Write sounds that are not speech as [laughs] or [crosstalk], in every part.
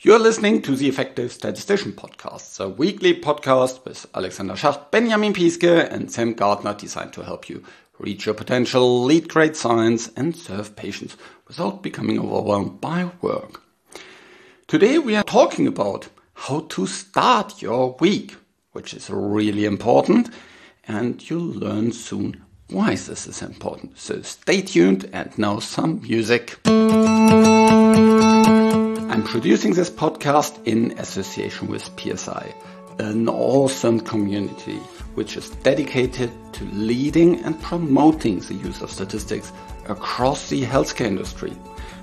You're listening to the Effective Statistician Podcast, a weekly podcast with Alexander Schacht, Benjamin Piske, and Sam Gardner designed to help you reach your potential, lead great science, and serve patients without becoming overwhelmed by work. Today we are talking about how to start your week, which is really important, and you'll learn soon why this is important. So stay tuned and now some music. I'm producing this podcast in association with PSI, an awesome community which is dedicated to leading and promoting the use of statistics across the healthcare industry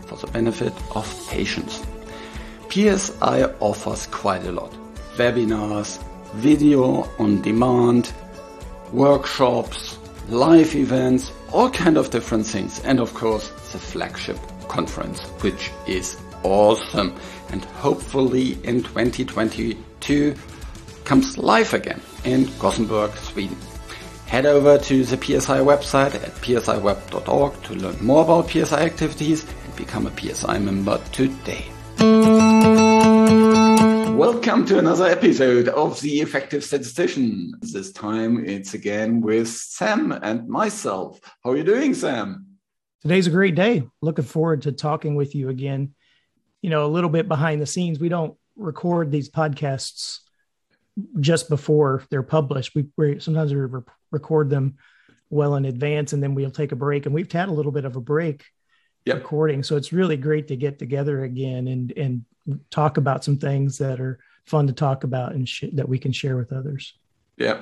for the benefit of patients. PSI offers quite a lot. Webinars, video on demand, workshops, live events, all kind of different things. And of course, the flagship conference, which is awesome. And hopefully in 2022 comes live again in Gothenburg, Sweden. Head over to the PSI website at psiweb.org to learn more about PSI activities and become a PSI member today. Welcome to another episode of The Effective Statistician. This time it's again with Sam and myself. How are you doing, Sam? Today's a great day. Looking forward to talking with you again you know, a little bit behind the scenes. We don't record these podcasts just before they're published. We, we sometimes we re- record them well in advance, and then we'll take a break. And we've had a little bit of a break yep. recording, so it's really great to get together again and and talk about some things that are fun to talk about and sh- that we can share with others. Yeah.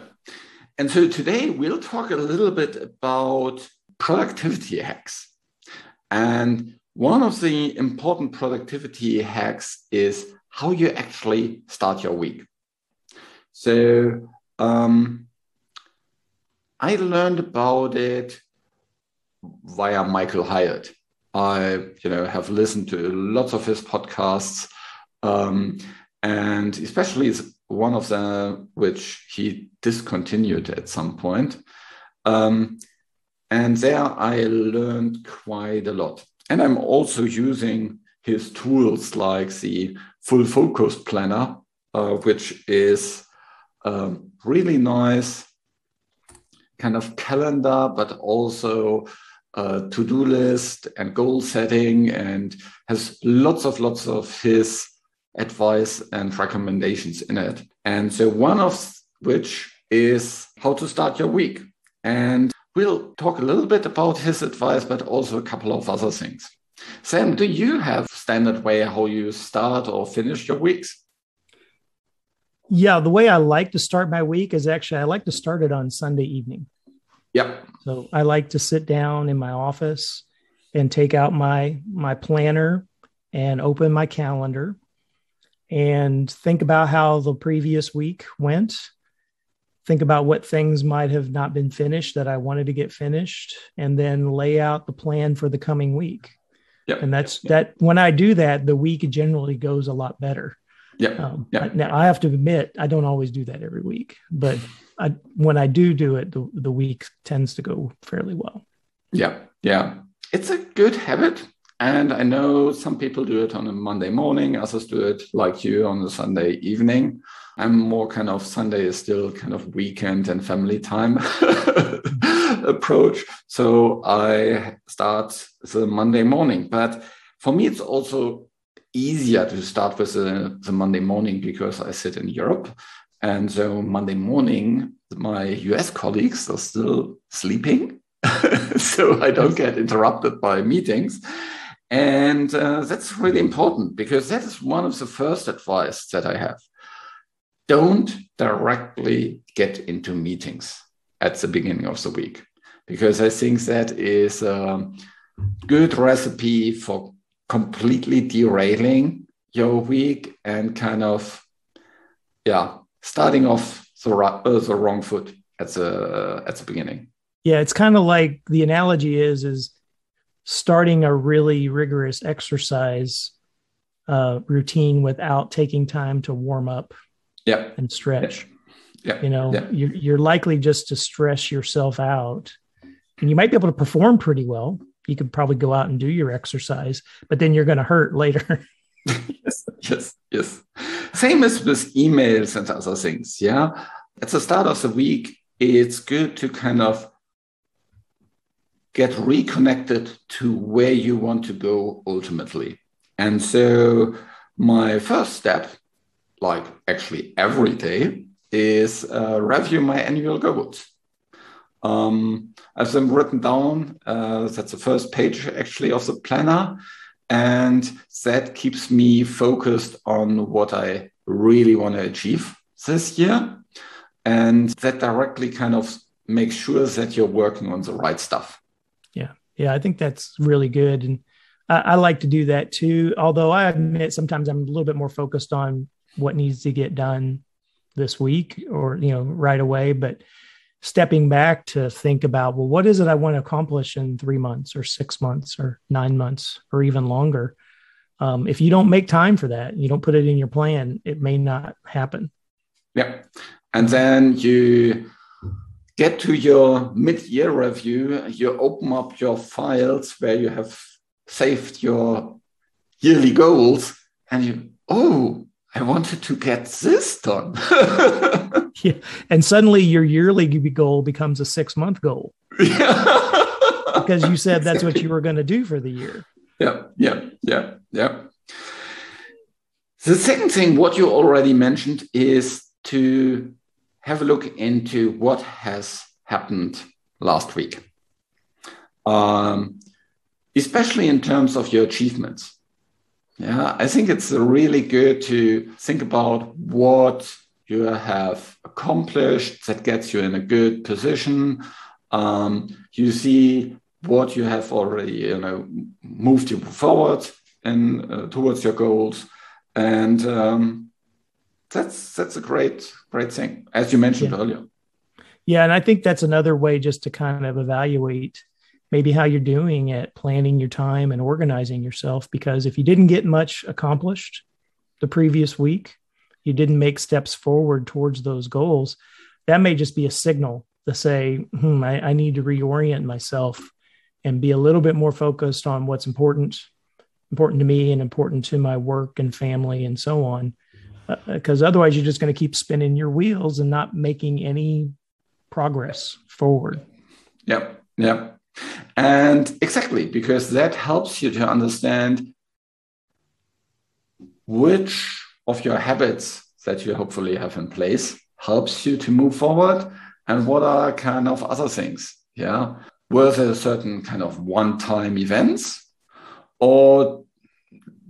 And so today we'll talk a little bit about productivity hacks. And one of the important productivity hacks is how you actually start your week. So um, I learned about it via Michael Hyatt. I, you know, have listened to lots of his podcasts, um, and especially one of them which he discontinued at some point. Um, and there I learned quite a lot. And I'm also using his tools like the full focus planner, uh, which is um, really nice kind of calendar, but also a to-do list and goal setting and has lots of lots of his advice and recommendations in it. And so one of which is how to start your week. And We'll talk a little bit about his advice, but also a couple of other things. Sam, do you have standard way how you start or finish your weeks? Yeah, the way I like to start my week is actually I like to start it on Sunday evening. Yep. So I like to sit down in my office and take out my my planner and open my calendar and think about how the previous week went think about what things might have not been finished that I wanted to get finished, and then lay out the plan for the coming week. Yep. And that's that. When I do that, the week generally goes a lot better. Yeah. Um, yep. Now I have to admit, I don't always do that every week, but I, when I do do it, the, the week tends to go fairly well. Yeah. Yeah. It's a good habit. And I know some people do it on a Monday morning, others do it like you on a Sunday evening. I'm more kind of Sunday is still kind of weekend and family time [laughs] approach. So I start the Monday morning. But for me, it's also easier to start with the, the Monday morning because I sit in Europe. And so Monday morning, my US colleagues are still sleeping. [laughs] so I don't get interrupted by meetings. And uh, that's really important because that is one of the first advice that I have. Don't directly get into meetings at the beginning of the week because I think that is a good recipe for completely derailing your week and kind of yeah starting off the, uh, the wrong foot at the at the beginning. Yeah it's kind of like the analogy is is starting a really rigorous exercise uh, routine without taking time to warm up yeah. and stretch. Yeah. You know, you're, you're likely just to stress yourself out and you might be able to perform pretty well. You could probably go out and do your exercise, but then you're going to hurt later. [laughs] yes, yes, yes. Same as with emails and other things. Yeah. At the start of the week, it's good to kind of get reconnected to where you want to go ultimately. And so, my first step, like actually every day, is uh, review my annual goals. Um, I've them written down. Uh, that's the first page actually of the planner. And that keeps me focused on what I really want to achieve this year. And that directly kind of makes sure that you're working on the right stuff. Yeah. I think that's really good. And I, I like to do that too. Although I admit sometimes I'm a little bit more focused on what needs to get done this week or, you know, right away. But stepping back to think about well what is it i want to accomplish in three months or six months or nine months or even longer um, if you don't make time for that you don't put it in your plan it may not happen yeah and then you get to your mid-year review you open up your files where you have saved your yearly goals and you oh i wanted to get this done [laughs] yeah. And suddenly your yearly goal becomes a six month goal. Yeah. [laughs] because you said that's what you were going to do for the year. Yeah. Yeah. Yeah. Yeah. The second thing, what you already mentioned, is to have a look into what has happened last week, um, especially in terms of your achievements. Yeah, I think it's really good to think about what you have accomplished that gets you in a good position. Um, you see what you have already, you know, moved you forward and uh, towards your goals, and um, that's that's a great great thing, as you mentioned yeah. earlier. Yeah, and I think that's another way just to kind of evaluate maybe how you're doing at planning your time and organizing yourself. Because if you didn't get much accomplished the previous week, you didn't make steps forward towards those goals, that may just be a signal to say, hmm, I, I need to reorient myself and be a little bit more focused on what's important, important to me and important to my work and family and so on. Because uh, otherwise, you're just going to keep spinning your wheels and not making any progress forward. Yep. Yep. And exactly, because that helps you to understand which of your habits that you hopefully have in place helps you to move forward and what are kind of other things yeah were there certain kind of one-time events or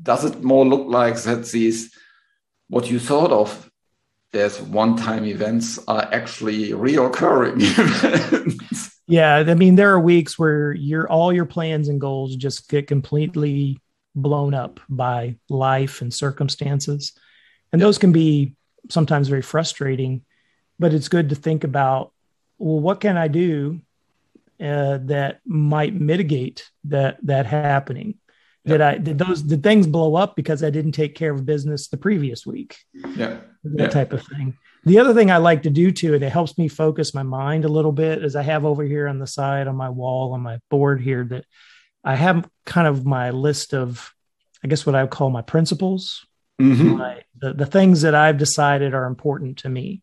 does it more look like that these what you thought of as one-time events are actually reoccurring [laughs] events yeah i mean there are weeks where your all your plans and goals just get completely blown up by life and circumstances and those can be sometimes very frustrating, but it's good to think about well, what can I do uh, that might mitigate that that happening? Yeah. Did I did those did things blow up because I didn't take care of business the previous week? Yeah, that yeah. type of thing. The other thing I like to do too, and it helps me focus my mind a little bit, is I have over here on the side on my wall on my board here that I have kind of my list of, I guess what I would call my principles mm-hmm. my, the, the things that I've decided are important to me.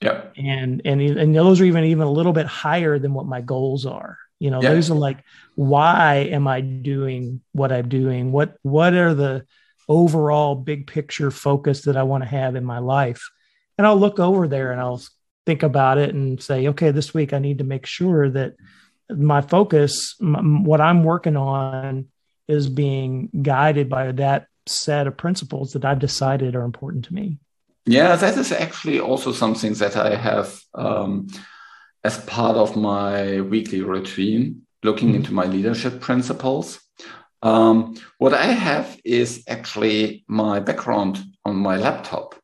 Yeah. And, and, and those are even, even a little bit higher than what my goals are. You know, those are like, why am I doing what I'm doing? What, what are the overall big picture focus that I want to have in my life? And I'll look over there and I'll think about it and say, okay, this week I need to make sure that my focus, my, what I'm working on is being guided by that set of principles that I've decided are important to me. Yeah, that is actually also something that I have um, as part of my weekly routine, looking mm-hmm. into my leadership principles. Um, what I have is actually my background on my laptop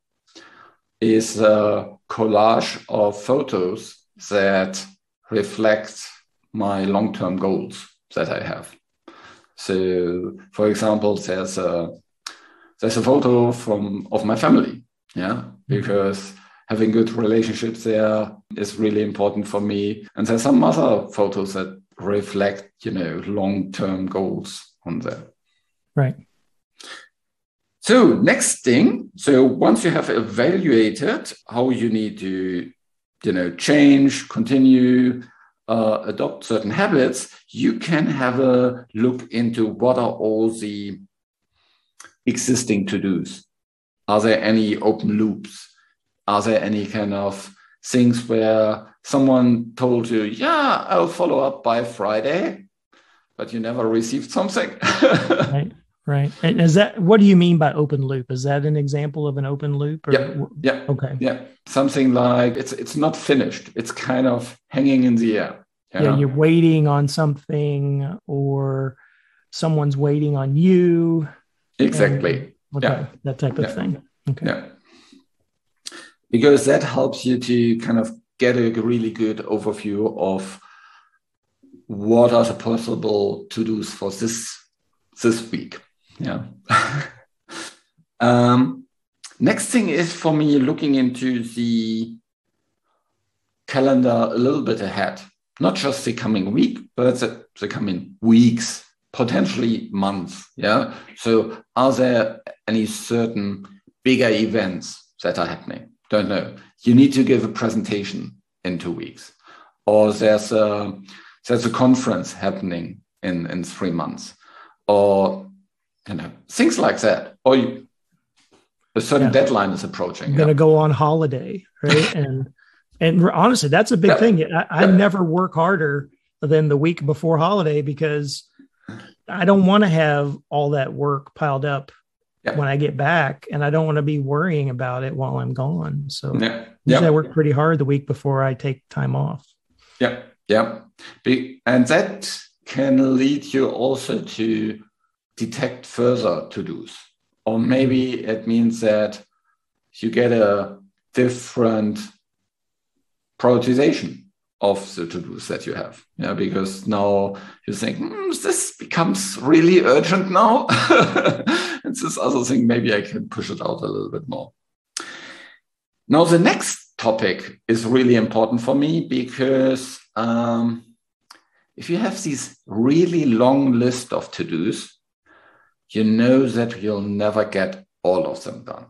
is a collage of photos that reflect my long-term goals that I have. So, for example, there's a there's a photo from of my family yeah mm-hmm. because having good relationships there is really important for me and there's some other photos that reflect you know long-term goals on there right So next thing, so once you have evaluated how you need to, you know, change, continue, uh, adopt certain habits, you can have a look into what are all the existing to-dos. Are there any open loops? Are there any kind of things where someone told you, yeah, I'll follow up by Friday, but you never received something? [laughs] right. Right. And is that what do you mean by open loop? Is that an example of an open loop? Or, yeah. Yeah. Okay. Yeah. Something like it's it's not finished. It's kind of hanging in the air. You yeah, you're waiting on something or someone's waiting on you. Exactly. And, okay. Yeah. That type of yeah. thing. Okay. Yeah. Because that helps you to kind of get a really good overview of what are the possible to-dos for this this week. Yeah. [laughs] um, next thing is for me looking into the calendar a little bit ahead, not just the coming week, but the, the coming weeks, potentially months. Yeah. So, are there any certain bigger events that are happening? Don't know. You need to give a presentation in two weeks, or there's a there's a conference happening in in three months, or you know things like that. Or you, a certain yeah. deadline is approaching I'm gonna go on holiday right? [laughs] And and honestly that's a big yeah. thing. I, I never work harder than the week before holiday because i don't want to have all that work piled up when i get back and i don't want to be worrying about it while i'm gone so yeah. usually i work pretty hard the week before i take time off yeah yeah and that can lead you also to detect further to dos. Or maybe it means that you get a different prioritization of the to dos that you have. Yeah, because now you think hmm, this becomes really urgent now. [laughs] [laughs] and this other thing, maybe I can push it out a little bit more. Now, the next topic is really important for me because um, if you have these really long list of to dos, you know that you'll never get all of them done.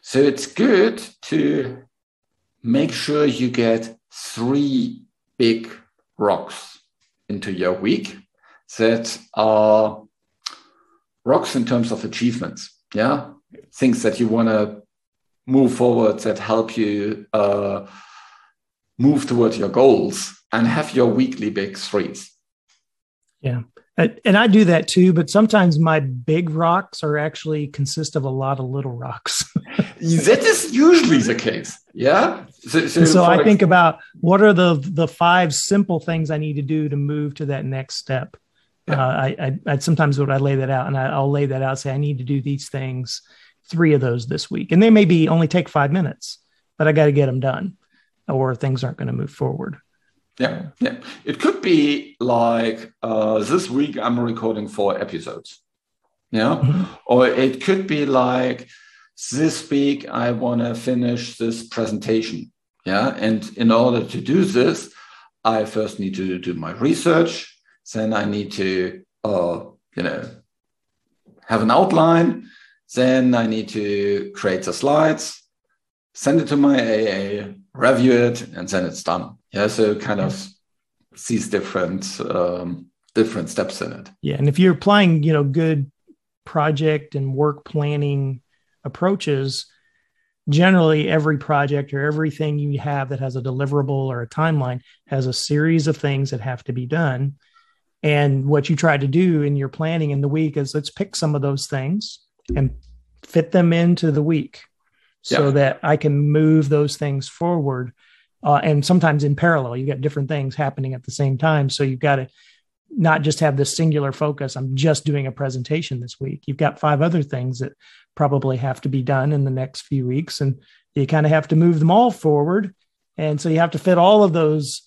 So it's good to make sure you get three big rocks into your week that are rocks in terms of achievements. Yeah. Things that you want to move forward that help you uh, move towards your goals and have your weekly big threes. Yeah. And I do that too, but sometimes my big rocks are actually consist of a lot of little rocks. [laughs] that is usually the case. Yeah. So, so, so I think about what are the the five simple things I need to do to move to that next step. Yeah. Uh, I, I, I, sometimes would I lay that out and I, will lay that out, say I need to do these things, three of those this week, and they may be only take five minutes, but I got to get them done, or things aren't going to move forward. Yeah, yeah. It could be like uh, this week I'm recording four episodes. Yeah. Mm-hmm. Or it could be like this week I want to finish this presentation. Yeah. And in order to do this, I first need to do my research. Then I need to, uh, you know, have an outline. Then I need to create the slides, send it to my AA, review it, and then it's done. Yeah, so kind of sees different um, different steps in it. Yeah, and if you're applying, you know, good project and work planning approaches, generally every project or everything you have that has a deliverable or a timeline has a series of things that have to be done. And what you try to do in your planning in the week is let's pick some of those things and fit them into the week so yeah. that I can move those things forward uh, and sometimes in parallel. You've got different things happening at the same time. So you've got to not just have this singular focus i'm just doing a presentation this week. You've got five other things that probably have to be done in the next few weeks and you kind of have to move them all forward. And so you have to fit all of those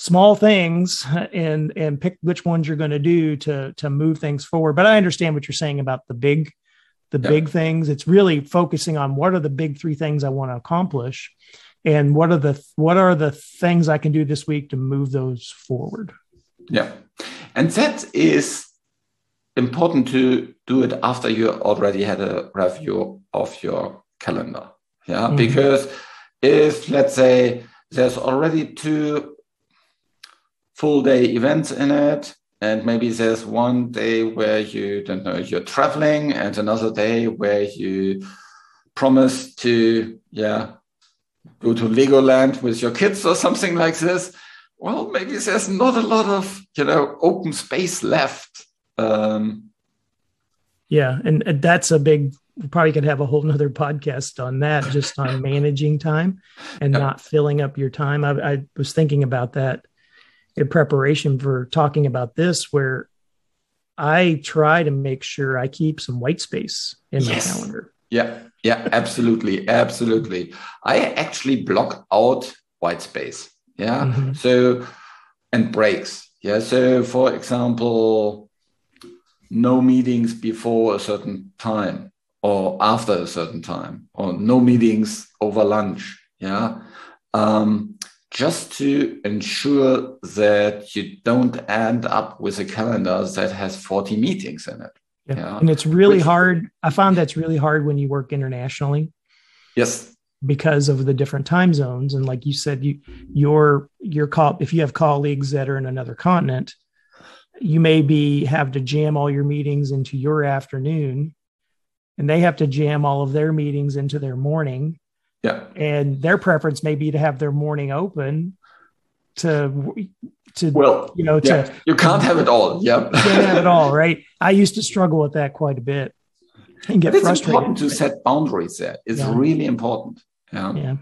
small things and and pick which ones you're going to do to to move things forward but i understand what you're saying about the big the yep. big things it's really focusing on what are the big three things i want to accomplish and what are the what are the things I can do this week to move those forward? Yeah, and that is important to do it after you already had a review of your calendar. Yeah, mm-hmm. because if let's say there's already two full day events in it, and maybe there's one day where you don't know you're traveling, and another day where you promise to yeah go to Legoland with your kids or something like this. Well, maybe there's not a lot of you know open space left. Um, yeah, and that's a big. Probably could have a whole nother podcast on that, just on [laughs] managing time and yeah. not filling up your time. I, I was thinking about that in preparation for talking about this, where I try to make sure I keep some white space in yes. my calendar. Yeah, yeah, absolutely, absolutely. I actually block out white space. Yeah, mm-hmm. so and breaks. Yeah, so for example, no meetings before a certain time or after a certain time, or no meetings over lunch. Yeah, um, just to ensure that you don't end up with a calendar that has 40 meetings in it. Yeah. yeah. And it's really Which, hard. I found that's really hard when you work internationally. Yes. Because of the different time zones. And like you said, you your your call if you have colleagues that are in another continent, you may be have to jam all your meetings into your afternoon and they have to jam all of their meetings into their morning yeah. And their preference may be to have their morning open to to well you know yeah. to you can't have it all yep [laughs] can't have it all right i used to struggle with that quite a bit and get it's frustrated important to set boundaries there it's yeah. really important yeah. yeah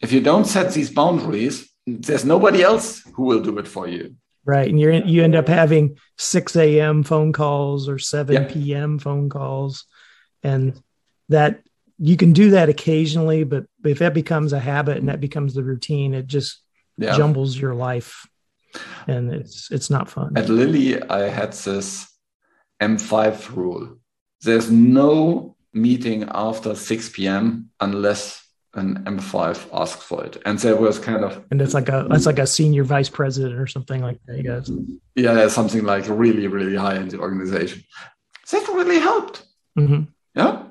if you don't set these boundaries there's nobody else who will do it for you right and you're in, you end up having 6 a.m phone calls or 7 yeah. p.m phone calls and that you can do that occasionally, but if that becomes a habit and that becomes the routine, it just yeah. jumbles your life and it's it's not fun. At Lilly, I had this M5 rule. There's no meeting after 6 p.m. unless an M5 asks for it. And there was kind of and it's like a that's like a senior vice president or something like that, you guys. Yeah, something like really, really high in the organization. That really helped. Mm-hmm. Yeah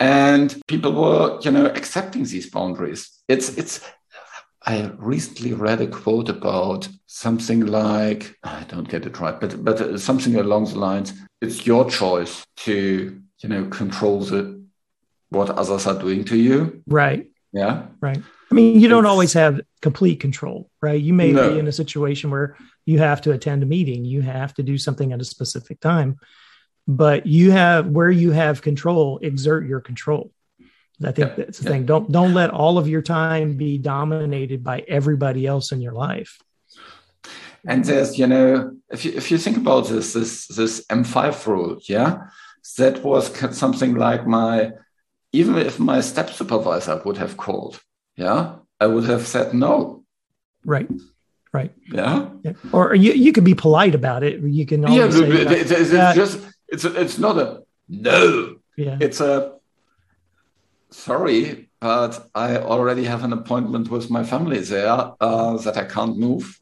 and people were you know accepting these boundaries. It's it's i recently read a quote about something like i don't get it right but but uh, something along the lines it's your choice to you know control the what others are doing to you. Right. Yeah. Right. I mean you don't it's, always have complete control right? You may no. be in a situation where you have to attend a meeting you have to do something at a specific time but you have where you have control exert your control. I think that's the thing. Don't don't let all of your time be dominated by everybody else in your life. And there's you know if you if you think about this this this m5 rule yeah that was something like my even if my step supervisor would have called yeah i would have said no. Right right. Yeah, yeah. or you, you could be polite about it. You can yeah, say, it's, it's uh, just it's a, it's not a no. Yeah. It's a sorry, but I already have an appointment with my family there uh, that I can't move.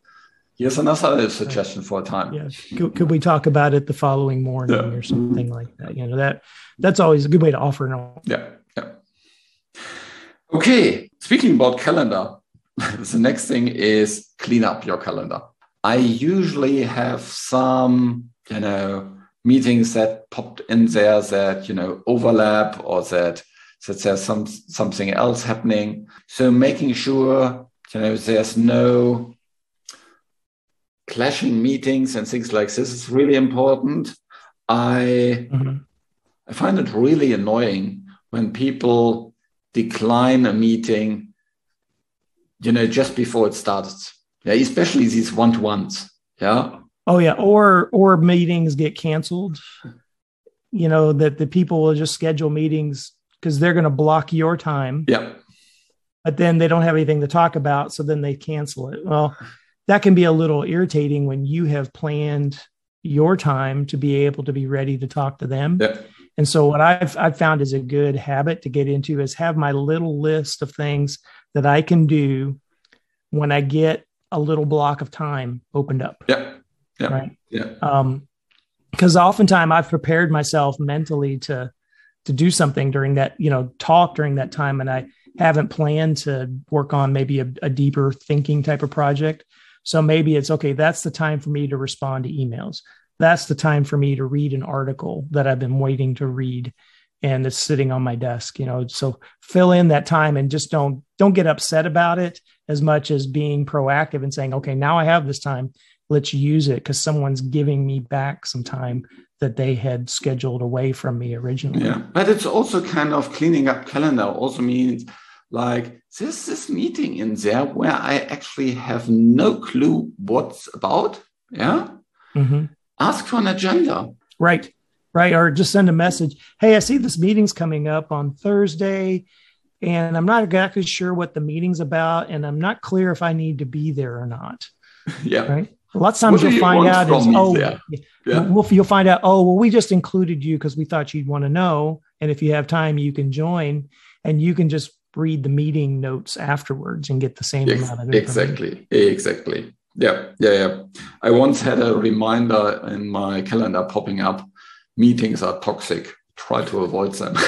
Here's another suggestion for a time. Yeah. Could, could we talk about it the following morning yeah. or something like that? You know that that's always a good way to offer an. Yeah. Yeah. Okay. Speaking about calendar, [laughs] the next thing is clean up your calendar. I usually have some, you know, meetings that popped in there that you know overlap or that that there's some something else happening. So making sure you know there's no clashing meetings and things like this is really important. I mm-hmm. I find it really annoying when people decline a meeting, you know, just before it starts. Yeah, especially these one-to-ones. Yeah. Oh yeah, or or meetings get canceled. You know that the people will just schedule meetings because they're going to block your time. Yeah. But then they don't have anything to talk about, so then they cancel it. Well, that can be a little irritating when you have planned your time to be able to be ready to talk to them. Yeah. And so what I've I've found is a good habit to get into is have my little list of things that I can do when I get a little block of time opened up. Yeah. Yeah. Right. Yeah. Um, because oftentimes I've prepared myself mentally to to do something during that, you know, talk during that time, and I haven't planned to work on maybe a, a deeper thinking type of project. So maybe it's okay. That's the time for me to respond to emails. That's the time for me to read an article that I've been waiting to read and it's sitting on my desk you know so fill in that time and just don't don't get upset about it as much as being proactive and saying okay now i have this time let's use it because someone's giving me back some time that they had scheduled away from me originally yeah but it's also kind of cleaning up calendar also means like this this meeting in there where i actually have no clue what's about yeah mm-hmm. ask for an agenda right right? Or just send a message. Hey, I see this meeting's coming up on Thursday, and I'm not exactly sure what the meeting's about, and I'm not clear if I need to be there or not. [laughs] Yeah. Right. Lots of times you'll you find out is oh yeah. yeah. you'll find out oh well we just included you because we thought you'd want to know and if you have time you can join and you can just read the meeting notes afterwards and get the same Ex- amount of exactly exactly yeah yeah yeah I once had a reminder in my calendar popping up meetings are toxic. Try to avoid them. [laughs]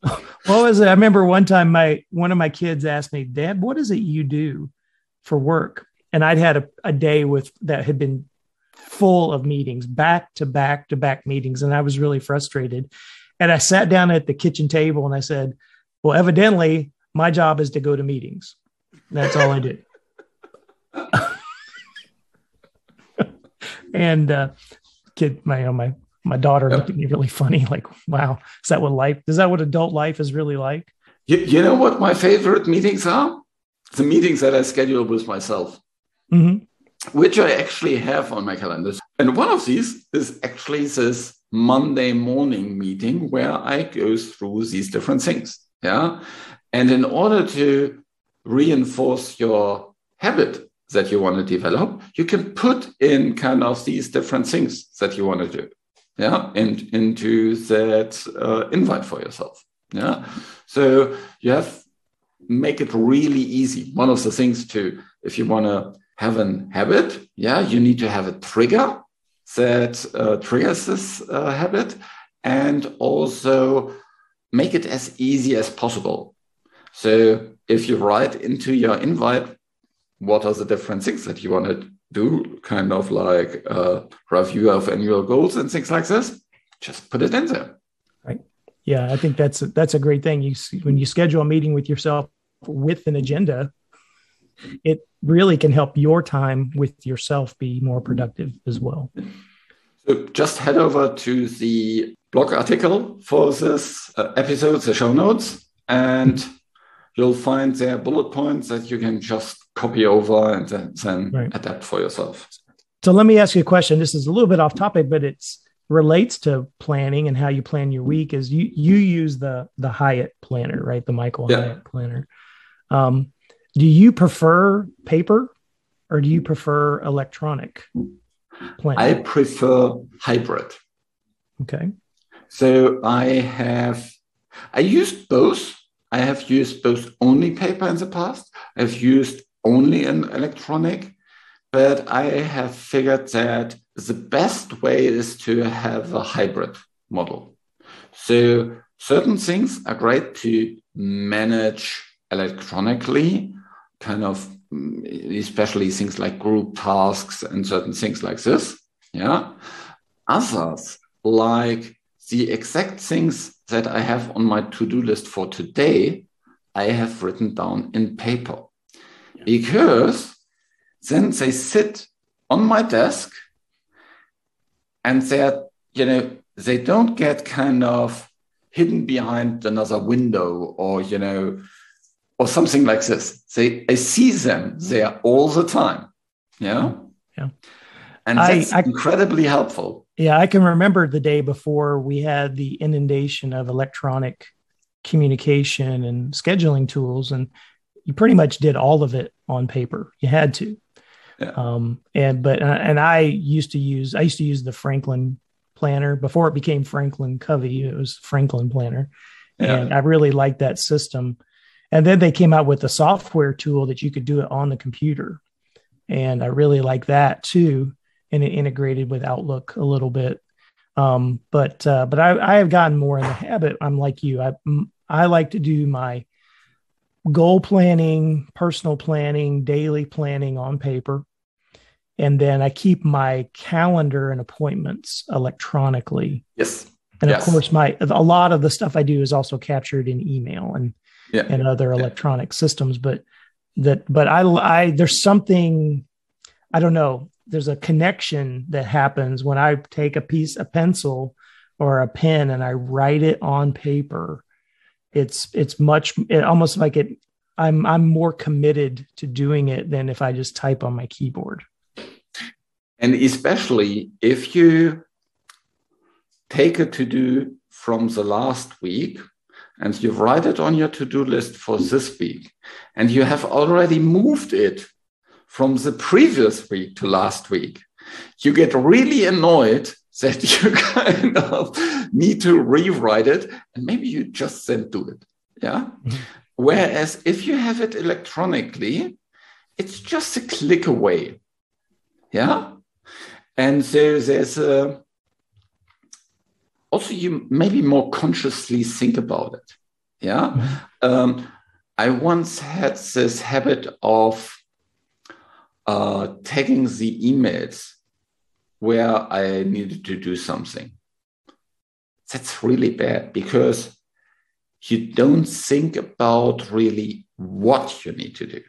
what was it? I remember one time my one of my kids asked me, Dad, what is it you do for work? And I'd had a, a day with that had been full of meetings, back to back to back meetings, and I was really frustrated. And I sat down at the kitchen table and I said, Well, evidently my job is to go to meetings. That's all I do. [laughs] and uh, kid, my you know, my my daughter looked at me really funny, like, "Wow, is that what life? Is that what adult life is really like?" You, you know what my favorite meetings are? The meetings that I schedule with myself, mm-hmm. which I actually have on my calendar. And one of these is actually this Monday morning meeting where I go through these different things. Yeah, and in order to reinforce your habit that you want to develop, you can put in kind of these different things that you want to do, yeah, and into that uh, invite for yourself, yeah. So you have make it really easy. One of the things to, if you want to have an habit, yeah, you need to have a trigger that uh, triggers this uh, habit, and also make it as easy as possible. So if you write into your invite what are the different things that you want to do, kind of like a review of annual goals and things like this, just put it in there. Right. Yeah, I think that's a, that's a great thing. You when you schedule a meeting with yourself with an agenda, it really can help your time with yourself be more productive as well. So just head over to the blog article for this uh, episode, the show notes, and you'll find there bullet points that you can just copy over and then, then right. adapt for yourself. So let me ask you a question. This is a little bit off topic, but it's relates to planning and how you plan your week. Is you you use the the Hyatt planner, right? The Michael yeah. Hyatt planner. Um, do you prefer paper or do you prefer electronic? Planner? I prefer hybrid. Okay. So I have I used both. I have used both only paper in the past. I've used only an electronic, but I have figured that the best way is to have a hybrid model. So certain things are great to manage electronically, kind of mm, especially things like group tasks and certain things like this. Yeah. Others like the exact things that I have on my to-do list for today, I have written down in paper because then they sit on my desk and they're, you know, they don't get kind of hidden behind another window or, you know, or something like this. They, I see them there all the time. Yeah. Yeah. And that's I, I, incredibly helpful. Yeah. I can remember the day before we had the inundation of electronic communication and scheduling tools. And you pretty much did all of it on paper. You had to. Yeah. Um, and but uh, and I used to use I used to use the Franklin planner before it became Franklin Covey. It was Franklin planner, yeah. and I really liked that system. And then they came out with a software tool that you could do it on the computer, and I really like that too. and it integrated with Outlook a little bit. Um, but uh, but I, I have gotten more in the habit. I'm like you. I I like to do my goal planning, personal planning, daily planning on paper. And then I keep my calendar and appointments electronically. Yes. And yes. of course, my a lot of the stuff I do is also captured in email and yeah. and other electronic yeah. systems. But that, but I, I, there's something, I don't know. There's a connection that happens when I take a piece, a pencil, or a pen, and I write it on paper it's it's much it almost like it i'm i'm more committed to doing it than if i just type on my keyboard and especially if you take a to do from the last week and you write it on your to-do list for this week and you have already moved it from the previous week to last week you get really annoyed that [laughs] you kind of need to rewrite it and maybe you just then do it. Yeah. Mm-hmm. Whereas if you have it electronically, it's just a click away. Yeah. And so there's a, also you maybe more consciously think about it. Yeah. Mm-hmm. Um, I once had this habit of uh, tagging the emails where I needed to do something. That's really bad because you don't think about really what you need to do.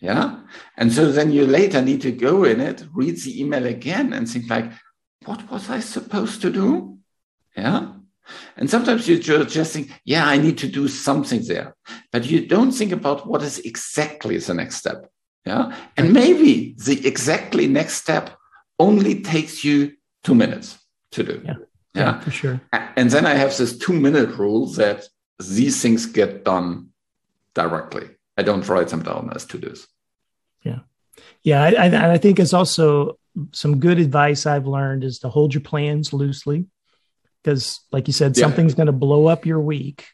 Yeah. And so then you later need to go in it, read the email again, and think, like, what was I supposed to do? Yeah. And sometimes you just think, yeah, I need to do something there. But you don't think about what is exactly the next step. Yeah. And maybe the exactly next step only takes you two minutes to do. Yeah. Yeah, yeah for sure. And then I have this two minute rule that these things get done directly. I don't write them down as to dos. Yeah. Yeah. I, I, I think it's also some good advice I've learned is to hold your plans loosely because, like you said, yeah. something's going to blow up your week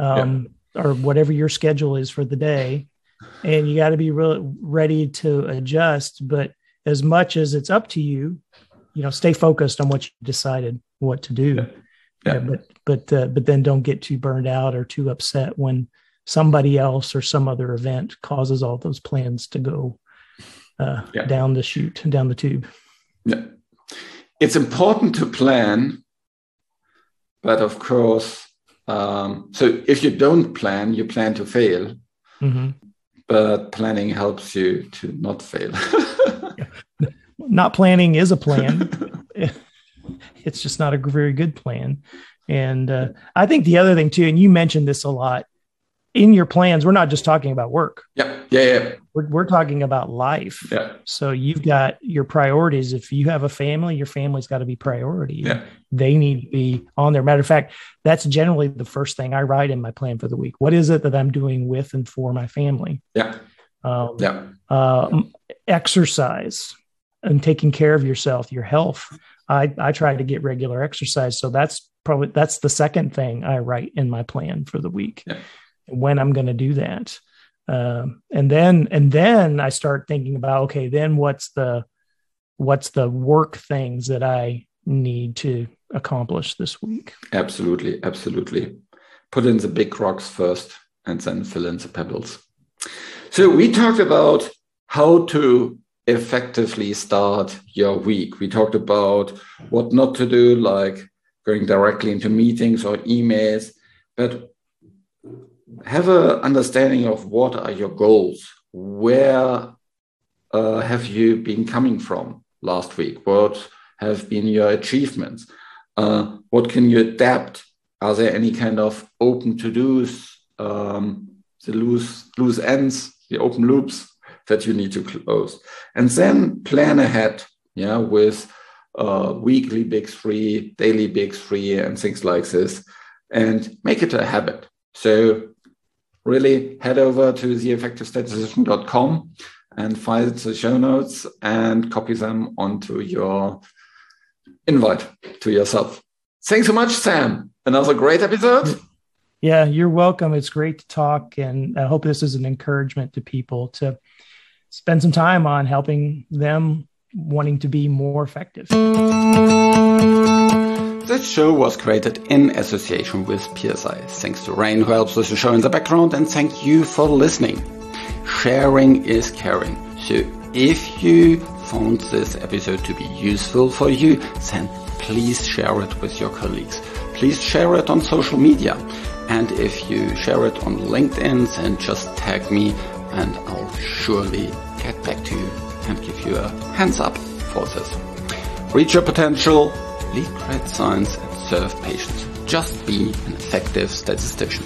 um, yeah. or whatever your schedule is for the day. And you got to be really ready to adjust. But as much as it's up to you, you know, stay focused on what you decided what to do. Yeah. Yeah. but but uh, but then don't get too burned out or too upset when somebody else or some other event causes all those plans to go uh, yeah. down the chute, down the tube. Yeah. It's important to plan, but of course, um, so if you don't plan, you plan to fail. Mm-hmm. But planning helps you to not fail. [laughs] not planning is a plan. [laughs] it's just not a very good plan. And uh, I think the other thing too, and you mentioned this a lot in your plans, we're not just talking about work. Yeah. Yeah. Yeah. We're, we're talking about life. Yeah. So you've got your priorities. If you have a family, your family's got to be priority. Yeah. They need to be on there. Matter of fact, that's generally the first thing I write in my plan for the week. What is it that I'm doing with and for my family? Yeah. Um, yeah. Uh, exercise and taking care of yourself, your health. I, I try to get regular exercise. So that's probably, that's the second thing I write in my plan for the week yeah. When I'm going to do that. Um, and then, and then I start thinking about, okay, then what's the, what's the work things that I need to accomplish this week? Absolutely. Absolutely. Put in the big rocks first and then fill in the pebbles. So we talked about how to effectively start your week. We talked about what not to do, like going directly into meetings or emails, but have an understanding of what are your goals. Where uh, have you been coming from last week? What have been your achievements? Uh, what can you adapt? Are there any kind of open to dos, um, the loose loose ends, the open loops that you need to close. And then plan ahead, yeah, with uh, weekly big three, daily big three, and things like this, and make it a habit. So really head over to theeffectivestatistician.com and find the show notes and copy them onto your invite to yourself. Thanks so much, Sam. Another great episode. Yeah, you're welcome. It's great to talk, and I hope this is an encouragement to people to spend some time on helping them wanting to be more effective. This show was created in association with PSI. Thanks to Rain who helps with the show in the background and thank you for listening. Sharing is caring. So if you found this episode to be useful for you, then please share it with your colleagues. Please share it on social media. And if you share it on LinkedIn, then just tag me and I'll surely get back to you and give you a hands up for this. Reach your potential, lead great science and serve patients. Just be an effective statistician.